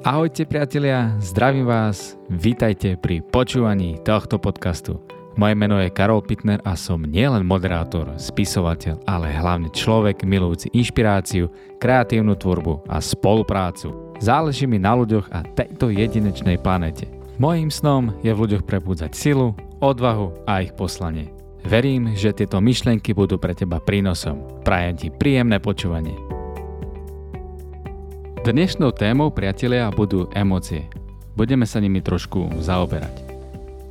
Ahojte priatelia, zdravím vás, vítajte pri počúvaní tohto podcastu. Moje meno je Karol Pitner a som nielen moderátor, spisovateľ, ale hlavne človek milujúci inšpiráciu, kreatívnu tvorbu a spoluprácu. Záleží mi na ľuďoch a tejto jedinečnej planete. Mojím snom je v ľuďoch prebúdzať silu, odvahu a ich poslanie. Verím, že tieto myšlienky budú pre teba prínosom. Prajem ti príjemné počúvanie. Dnešnou témou, priatelia, budú emócie. Budeme sa nimi trošku zaoberať.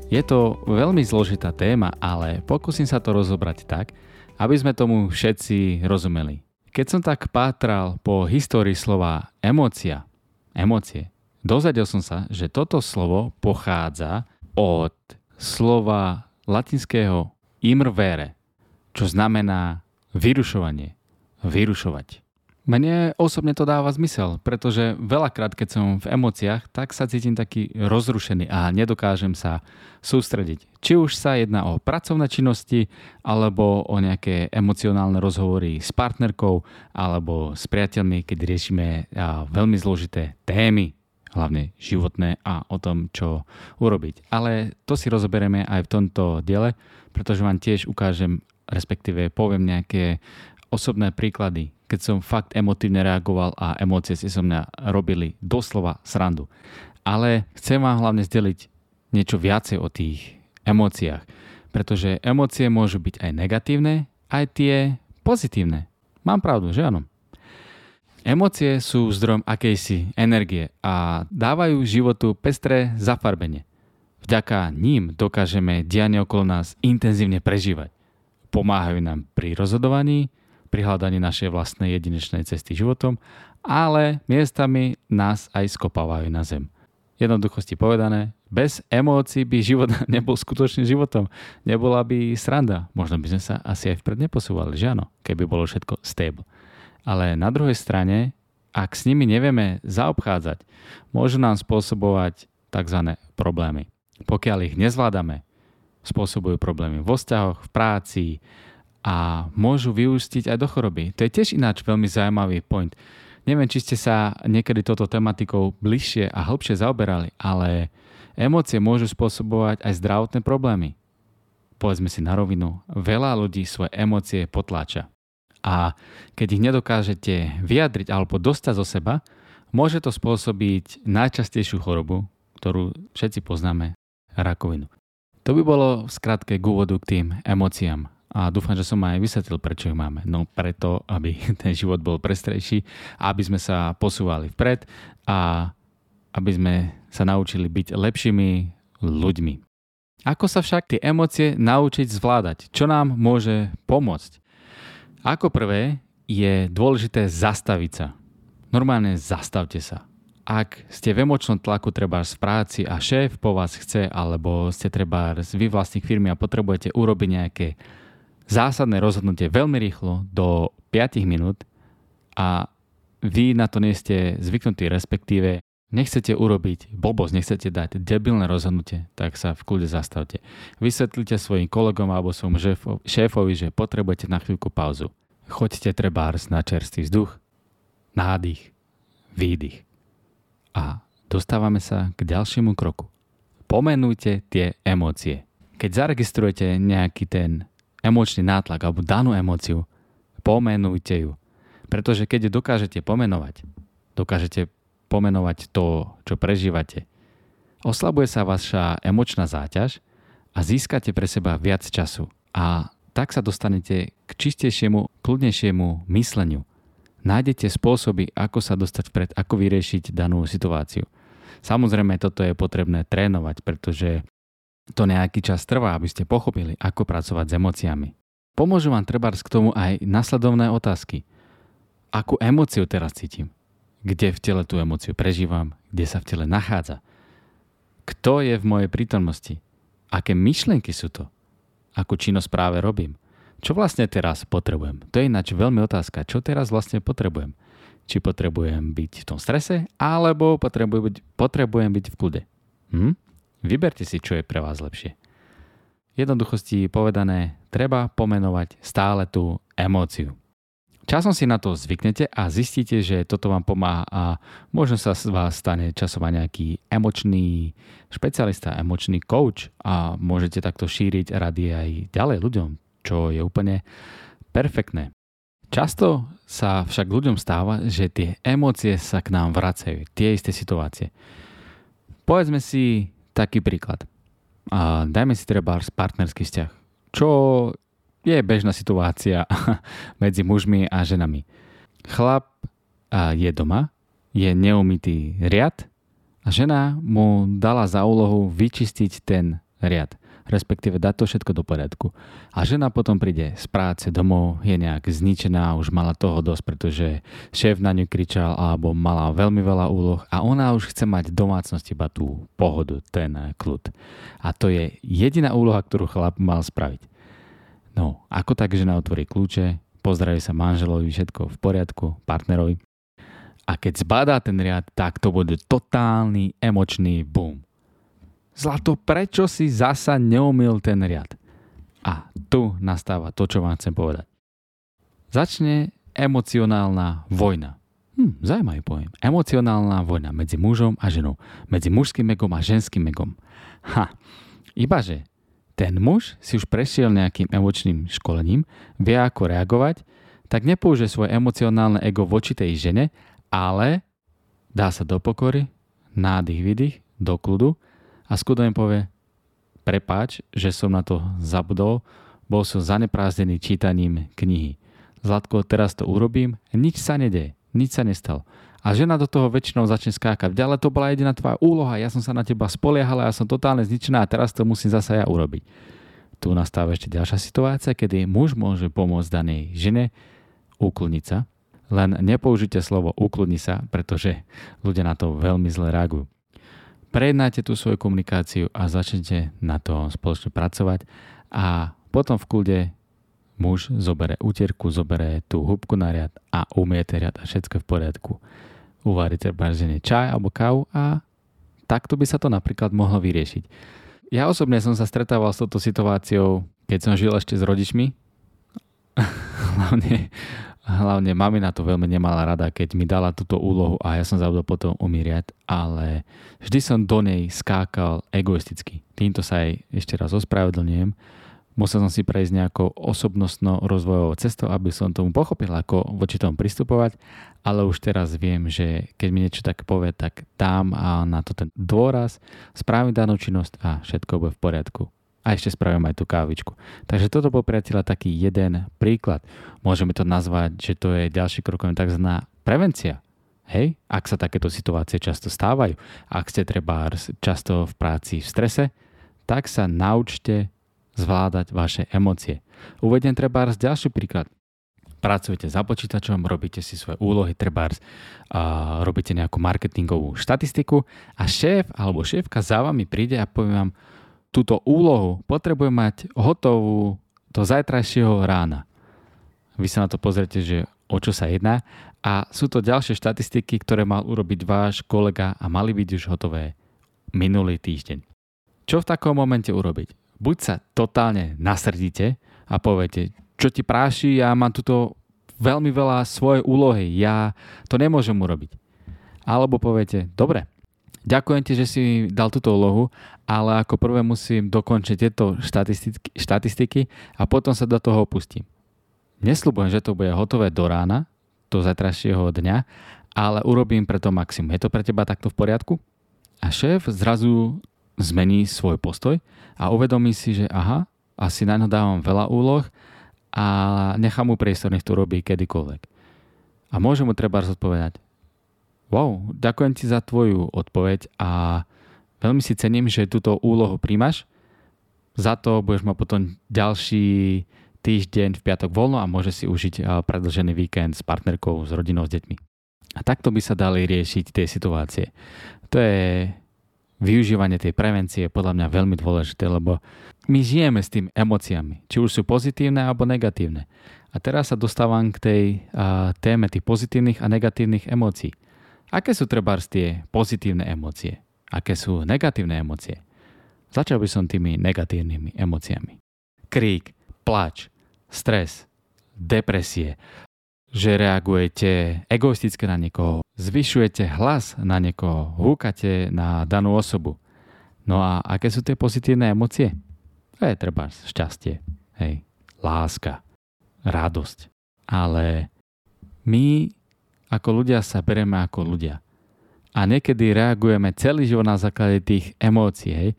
Je to veľmi zložitá téma, ale pokúsim sa to rozobrať tak, aby sme tomu všetci rozumeli. Keď som tak pátral po histórii slova emócia, emócie, dozvedel som sa, že toto slovo pochádza od slova latinského imrvere, čo znamená vyrušovanie, vyrušovať. Mne osobne to dáva zmysel, pretože veľakrát, keď som v emóciách, tak sa cítim taký rozrušený a nedokážem sa sústrediť. Či už sa jedná o pracovné činnosti, alebo o nejaké emocionálne rozhovory s partnerkou, alebo s priateľmi, keď riešime veľmi zložité témy, hlavne životné a o tom, čo urobiť. Ale to si rozoberieme aj v tomto diele, pretože vám tiež ukážem, respektíve poviem nejaké osobné príklady, keď som fakt emotívne reagoval a emócie si so mňa robili doslova srandu. Ale chcem vám hlavne zdeliť niečo viacej o tých emóciách, pretože emócie môžu byť aj negatívne, aj tie pozitívne. Mám pravdu, že áno? Emócie sú zdrojom akejsi energie a dávajú životu pestré zafarbenie. Vďaka ním dokážeme dianie okolo nás intenzívne prežívať. Pomáhajú nám pri rozhodovaní, pri hľadaní našej vlastnej jedinečnej cesty životom, ale miestami nás aj skopávajú na zem. Jednoduchosti povedané, bez emócií by život nebol skutočným životom. Nebola by sranda. Možno by sme sa asi aj vpred neposúvali, že áno, keby bolo všetko stable. Ale na druhej strane, ak s nimi nevieme zaobchádzať, môžu nám spôsobovať tzv. problémy. Pokiaľ ich nezvládame, spôsobujú problémy vo vzťahoch, v práci, a môžu vyústiť aj do choroby. To je tiež ináč veľmi zaujímavý point. Neviem, či ste sa niekedy toto tematikou bližšie a hĺbšie zaoberali, ale emócie môžu spôsobovať aj zdravotné problémy. Povedzme si na rovinu, veľa ľudí svoje emócie potláča. A keď ich nedokážete vyjadriť alebo dostať zo seba, môže to spôsobiť najčastejšiu chorobu, ktorú všetci poznáme, rakovinu. To by bolo v skratke k úvodu k tým emóciám a dúfam, že som aj vysvetlil, prečo ich máme. No preto, aby ten život bol prestrejší, aby sme sa posúvali vpred a aby sme sa naučili byť lepšími ľuďmi. Ako sa však tie emócie naučiť zvládať? Čo nám môže pomôcť? Ako prvé je dôležité zastaviť sa. Normálne zastavte sa. Ak ste v emočnom tlaku treba v práci a šéf po vás chce, alebo ste treba vy vlastník firmy a potrebujete urobiť nejaké zásadné rozhodnutie veľmi rýchlo do 5 minút a vy na to nie ste zvyknutí, respektíve nechcete urobiť blbosť, nechcete dať debilné rozhodnutie, tak sa v kľude zastavte. Vysvetlite svojim kolegom alebo svojmu šéfovi, že potrebujete na chvíľku pauzu. Choďte trebárs na čerstvý vzduch, nádych, výdych. A dostávame sa k ďalšiemu kroku. Pomenujte tie emócie. Keď zaregistrujete nejaký ten emočný nátlak alebo danú emóciu, pomenujte ju. Pretože keď dokážete pomenovať, dokážete pomenovať to, čo prežívate, oslabuje sa vaša emočná záťaž a získate pre seba viac času. A tak sa dostanete k čistejšiemu, kľudnejšiemu mysleniu. Nájdete spôsoby, ako sa dostať vpred, ako vyriešiť danú situáciu. Samozrejme, toto je potrebné trénovať, pretože to nejaký čas trvá, aby ste pochopili, ako pracovať s emóciami. Pomôžu vám trebárs k tomu aj nasledovné otázky. Akú emóciu teraz cítim? Kde v tele tú emóciu prežívam? Kde sa v tele nachádza? Kto je v mojej prítomnosti? Aké myšlienky sú to? Akú činnosť práve robím? Čo vlastne teraz potrebujem? To je ináč veľmi otázka. Čo teraz vlastne potrebujem? Či potrebujem byť v tom strese, alebo potrebujem byť, potrebujem byť v kľude? Hm? Vyberte si, čo je pre vás lepšie. Jednoduchosti povedané, treba pomenovať stále tú emóciu. Časom si na to zvyknete a zistíte, že toto vám pomáha a možno sa z vás stane časom aj nejaký emočný špecialista, emočný coach a môžete takto šíriť rady aj ďalej ľuďom, čo je úplne perfektné. Často sa však ľuďom stáva, že tie emócie sa k nám vracajú, tie isté situácie. Povedzme si taký príklad. A dajme si treba partnerský vzťah, čo je bežná situácia medzi mužmi a ženami. Chlap je doma, je neumytý riad a žena mu dala za úlohu vyčistiť ten riad respektíve dať to všetko do poriadku. A žena potom príde z práce domov, je nejak zničená, už mala toho dosť, pretože šéf na ňu kričal alebo mala veľmi veľa úloh a ona už chce mať v domácnosti iba tú pohodu, ten kľud. A to je jediná úloha, ktorú chlap mal spraviť. No, ako tak žena otvorí kľúče, pozdraví sa manželovi, všetko v poriadku, partnerovi. A keď zbadá ten riad, tak to bude totálny emočný boom. Zlato, prečo si zasa neumil ten riad? A tu nastáva to, čo vám chcem povedať. Začne emocionálna vojna. Hm, zaujímavý pojem. Emocionálna vojna medzi mužom a ženou. Medzi mužským megom a ženským megom. Ha, ibaže ten muž si už prešiel nejakým emočným školením, vie ako reagovať, tak nepoužije svoje emocionálne ego voči tej žene, ale dá sa do pokory, nádych, vydych, do kľudu a skudom povie, prepáč, že som na to zabudol, bol som zaneprázdnený čítaním knihy. Zlatko, teraz to urobím, nič sa nedeje, nič sa nestalo. A žena do toho väčšinou začne skákať. Ale to bola jediná tvoja úloha, ja som sa na teba spoliehal, ja som totálne zničená a teraz to musím zase ja urobiť. Tu nastáva ešte ďalšia situácia, kedy muž môže pomôcť danej žene ukludniť sa, len nepoužite slovo ukludni sa, pretože ľudia na to veľmi zle reagujú. Prejednáte tú svoju komunikáciu a začnete na to spoločne pracovať a potom v kľude muž zobere utierku, zobere tú húbku na riad a umiete riad a všetko v poriadku uvaríte žene čaj alebo kávu a takto by sa to napríklad mohlo vyriešiť. Ja osobne som sa stretával s touto situáciou, keď som žil ešte s rodičmi. hlavne, hlavne mami na to veľmi nemala rada, keď mi dala túto úlohu a ja som zabudol potom umíriať, ale vždy som do nej skákal egoisticky. Týmto sa aj ešte raz ospravedlňujem musel som si prejsť nejakou osobnostno-rozvojovou cestou, aby som tomu pochopil, ako voči tomu pristupovať, ale už teraz viem, že keď mi niečo tak povie, tak dám a na to ten dôraz, spravím danú činnosť a všetko bude v poriadku. A ešte spravím aj tú kávičku. Takže toto bol priateľa taký jeden príklad. Môžeme to nazvať, že to je ďalší krok, tzv. prevencia. Hej, ak sa takéto situácie často stávajú, ak ste treba často v práci v strese, tak sa naučte zvládať vaše emócie. Uvediem treba ďalší príklad. Pracujete za počítačom, robíte si svoje úlohy, treba a robíte nejakú marketingovú štatistiku a šéf alebo šéfka za vami príde a povie vám, túto úlohu potrebujem mať hotovú do zajtrajšieho rána. Vy sa na to pozrite, že o čo sa jedná a sú to ďalšie štatistiky, ktoré mal urobiť váš kolega a mali byť už hotové minulý týždeň. Čo v takom momente urobiť? buď sa totálne nasrdíte a poviete, čo ti práši, ja mám tuto veľmi veľa svojej úlohy, ja to nemôžem urobiť. Alebo poviete, dobre, ďakujem ti, že si dal túto úlohu, ale ako prvé musím dokončiť tieto štatistiky, štatistiky a potom sa do toho opustím. Nesľubujem, že to bude hotové do rána, do zajtrajšieho dňa, ale urobím preto maximum. Je to pre teba takto v poriadku? A šéf zrazu zmení svoj postoj a uvedomí si, že aha, asi na ňo dávam veľa úloh a nechám mu priestor, nech to robí kedykoľvek. A môže mu treba zodpovedať, wow, ďakujem ti za tvoju odpoveď a veľmi si cením, že túto úlohu príjmaš. Za to budeš mať potom ďalší týždeň v piatok voľno a môže si užiť predlžený víkend s partnerkou, s rodinou, s deťmi. A takto by sa dali riešiť tie situácie. To je využívanie tej prevencie podľa mňa veľmi dôležité, lebo my žijeme s tým emóciami, či už sú pozitívne alebo negatívne. A teraz sa dostávam k tej a, téme tých pozitívnych a negatívnych emócií. Aké sú treba tie pozitívne emócie? Aké sú negatívne emócie? Začal by som tými negatívnymi emóciami. Krík, plač, stres, depresie, že reagujete egoisticky na niekoho, zvyšujete hlas na niekoho, húkate na danú osobu. No a aké sú tie pozitívne emócie? To je treba šťastie, hej, láska, radosť. Ale my ako ľudia sa bereme ako ľudia. A niekedy reagujeme celý život na základe tých emócií, hej?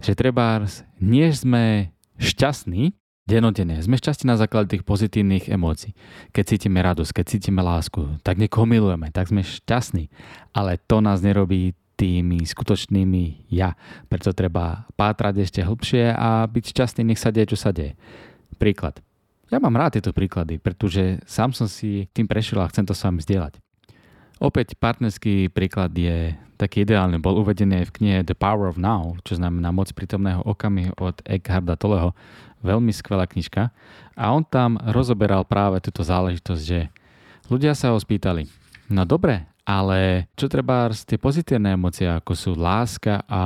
že treba, nie sme šťastní, denodene. Sme šťastní na základe tých pozitívnych emócií. Keď cítime radosť, keď cítime lásku, tak niekoho milujeme, tak sme šťastní. Ale to nás nerobí tými skutočnými ja. Preto treba pátrať ešte hlbšie a byť šťastný, nech sa deje, čo sa deje. Príklad. Ja mám rád tieto príklady, pretože sám som si tým prešiel a chcem to s vami zdieľať. Opäť partnerský príklad je taký ideálny, bol uvedený v knihe The Power of Now, čo znamená moc prítomného okamihu od Eckharda Tolleho. Veľmi skvelá knižka. A on tam rozoberal práve túto záležitosť, že ľudia sa ho spýtali, no dobre, ale čo treba tie pozitívne emócie, ako sú láska a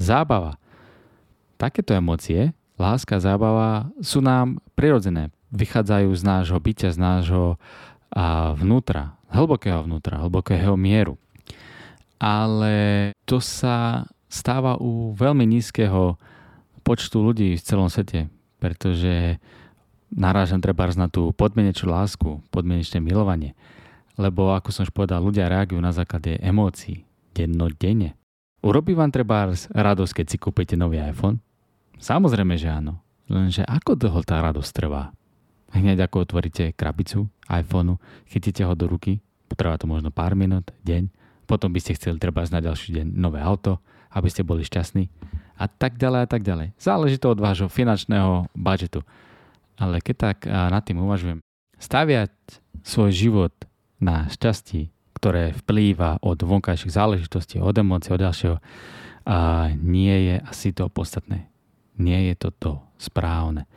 zábava. Takéto emócie, láska zábava, sú nám prirodzené. Vychádzajú z nášho bytia, z nášho a vnútra, hlbokého vnútra, hlbokého mieru. Ale to sa stáva u veľmi nízkeho počtu ľudí v celom svete, pretože narážam treba na tú podmienečnú lásku, podmienečné milovanie. Lebo ako som už povedal, ľudia reagujú na základe emócií dennodenne. Urobí vám treba radosť, keď si kúpite nový iPhone? Samozrejme, že áno. Lenže ako dlho tá radosť trvá? Hneď ako otvoríte krabicu iPhoneu, chytíte ho do ruky, potrvá to možno pár minút, deň, potom by ste chceli treba na ďalší deň nové auto, aby ste boli šťastní a tak ďalej a tak ďalej. Záleží to od vášho finančného budžetu. Ale keď tak nad tým uvažujem, staviať svoj život na šťastí, ktoré vplýva od vonkajších záležitostí, od emócií, od ďalšieho, a nie je asi to podstatné. Nie je to to správne.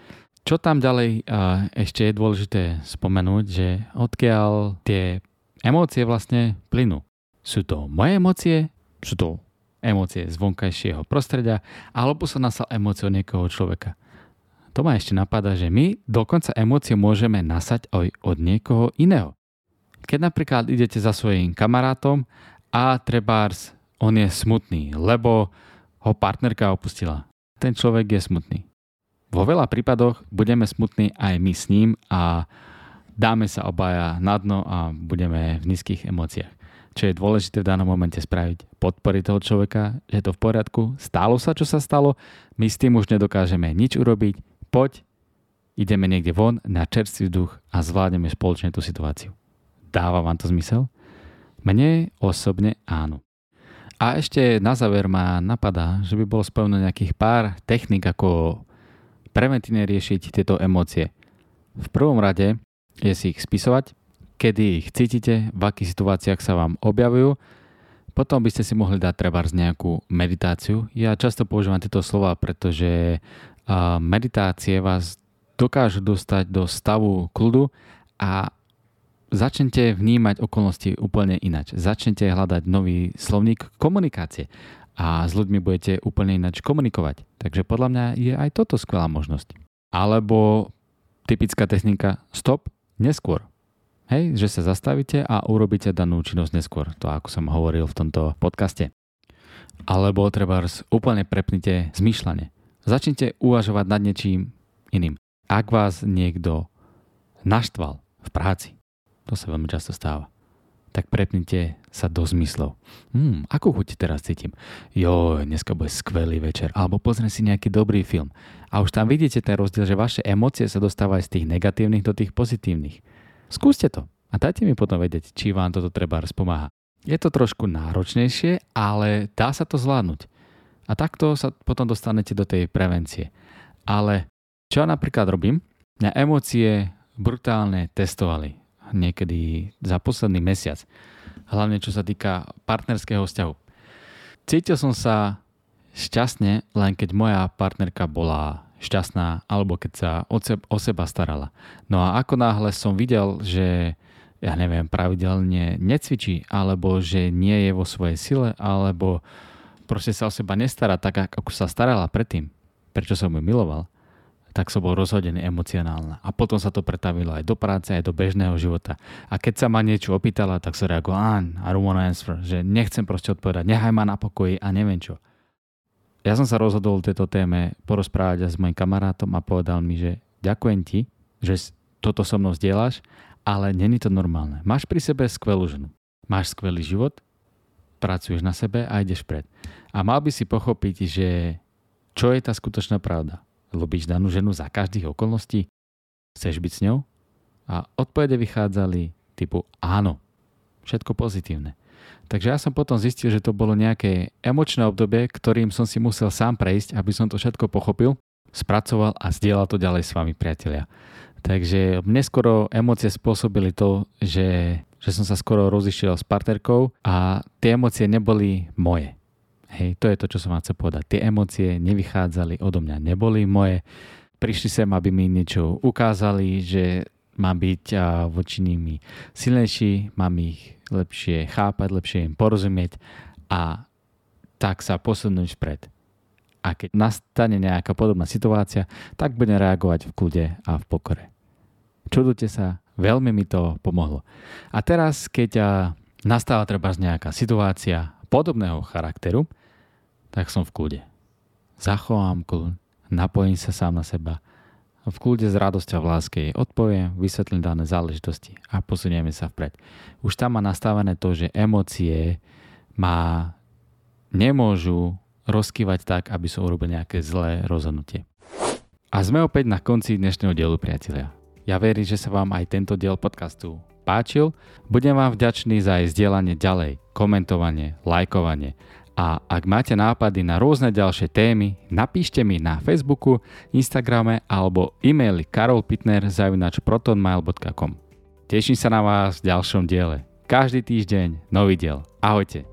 Čo tam ďalej ešte je dôležité spomenúť, že odkiaľ tie emócie vlastne plynú. Sú to moje emócie, sú to emócie z vonkajšieho prostredia, alebo sa nasal emócie od niekoho človeka. To ma ešte napadá, že my dokonca emócie môžeme nasať aj od niekoho iného. Keď napríklad idete za svojím kamarátom a trebárs on je smutný, lebo ho partnerka opustila. Ten človek je smutný. Vo veľa prípadoch budeme smutní aj my s ním a dáme sa obaja na dno a budeme v nízkych emóciách. Čo je dôležité v danom momente spraviť? Podporiť toho človeka, že je to v poriadku, stalo sa, čo sa stalo, my s tým už nedokážeme nič urobiť, poď, ideme niekde von na čerstvý duch a zvládneme spoločne tú situáciu. Dáva vám to zmysel? Mne osobne áno. A ešte na záver ma napadá, že by bolo spojené nejakých pár technik, ako preventívne riešiť tieto emócie. V prvom rade je si ich spisovať, kedy ich cítite, v akých situáciách sa vám objavujú. Potom by ste si mohli dať treba nejakú meditáciu. Ja často používam tieto slova, pretože meditácie vás dokážu dostať do stavu kľudu a začnete vnímať okolnosti úplne inač. Začnete hľadať nový slovník komunikácie a s ľuďmi budete úplne ináč komunikovať. Takže podľa mňa je aj toto skvelá možnosť. Alebo typická technika stop neskôr. Hej, že sa zastavíte a urobíte danú činnosť neskôr. To ako som hovoril v tomto podcaste. Alebo treba úplne prepnite zmýšľanie. Začnite uvažovať nad niečím iným. Ak vás niekto naštval v práci, to sa veľmi často stáva tak prepnite sa do zmyslov. Hmm, ako chuť teraz cítim? Jo, dneska bude skvelý večer. Alebo pozriem si nejaký dobrý film. A už tam vidíte ten rozdiel, že vaše emócie sa dostávajú z tých negatívnych do tých pozitívnych. Skúste to a dajte mi potom vedieť, či vám toto treba rozpomáha. Je to trošku náročnejšie, ale dá sa to zvládnuť. A takto sa potom dostanete do tej prevencie. Ale čo ja napríklad robím? Na emócie brutálne testovali niekedy za posledný mesiac. Hlavne čo sa týka partnerského vzťahu. Cítil som sa šťastne, len keď moja partnerka bola šťastná alebo keď sa o, seba, starala. No a ako náhle som videl, že ja neviem, pravidelne necvičí, alebo že nie je vo svojej sile, alebo proste sa o seba nestará tak, ako sa starala predtým, prečo som ju miloval, tak som bol rozhodený emocionálne. A potom sa to pretavilo aj do práce, aj do bežného života. A keď sa ma niečo opýtala, tak som reagoval, I don't wanna answer, že nechcem proste odpovedať, nechaj ma na pokoji a neviem čo. Ja som sa rozhodol tejto téme porozprávať s mojim kamarátom a povedal mi, že ďakujem ti, že toto so mnou zdieľaš, ale není to normálne. Máš pri sebe skvelú ženu. Máš skvelý život, pracuješ na sebe a ideš pred. A mal by si pochopiť, že čo je tá skutočná pravda Ľubíš danú ženu za každých okolností? Chceš byť s ňou? A odpovede vychádzali typu áno. Všetko pozitívne. Takže ja som potom zistil, že to bolo nejaké emočné obdobie, ktorým som si musel sám prejsť, aby som to všetko pochopil, spracoval a zdieľal to ďalej s vami, priatelia. Takže mne skoro emócie spôsobili to, že, že som sa skoro rozišiel s partnerkou a tie emócie neboli moje. Hej, to je to, čo som vám chcel povedať. Tie emócie nevychádzali odo mňa, neboli moje. Prišli sem, aby mi niečo ukázali, že mám byť voči nimi silnejší, mám ich lepšie chápať, lepšie im porozumieť a tak sa posunúť vpred. A keď nastane nejaká podobná situácia, tak budem reagovať v kľude a v pokore. Čudujte sa, veľmi mi to pomohlo. A teraz, keď nastáva treba nejaká situácia podobného charakteru, tak som v kľude. Zachovám kľud, napojím sa sám na seba v kľude s radosťou v láske jej odpoviem, vysvetlím dané záležitosti a posunieme sa vpred. Už tam má nastavené to, že emócie ma nemôžu rozkývať tak, aby som urobil nejaké zlé rozhodnutie. A sme opäť na konci dnešného dielu, priatelia. Ja verím, že sa vám aj tento diel podcastu páčil. Budem vám vďačný za aj zdieľanie ďalej, komentovanie, lajkovanie a ak máte nápady na rôzne ďalšie témy, napíšte mi na Facebooku, Instagrame alebo e-maili karolpitner.protonmail.com Teším sa na vás v ďalšom diele. Každý týždeň nový diel. Ahojte.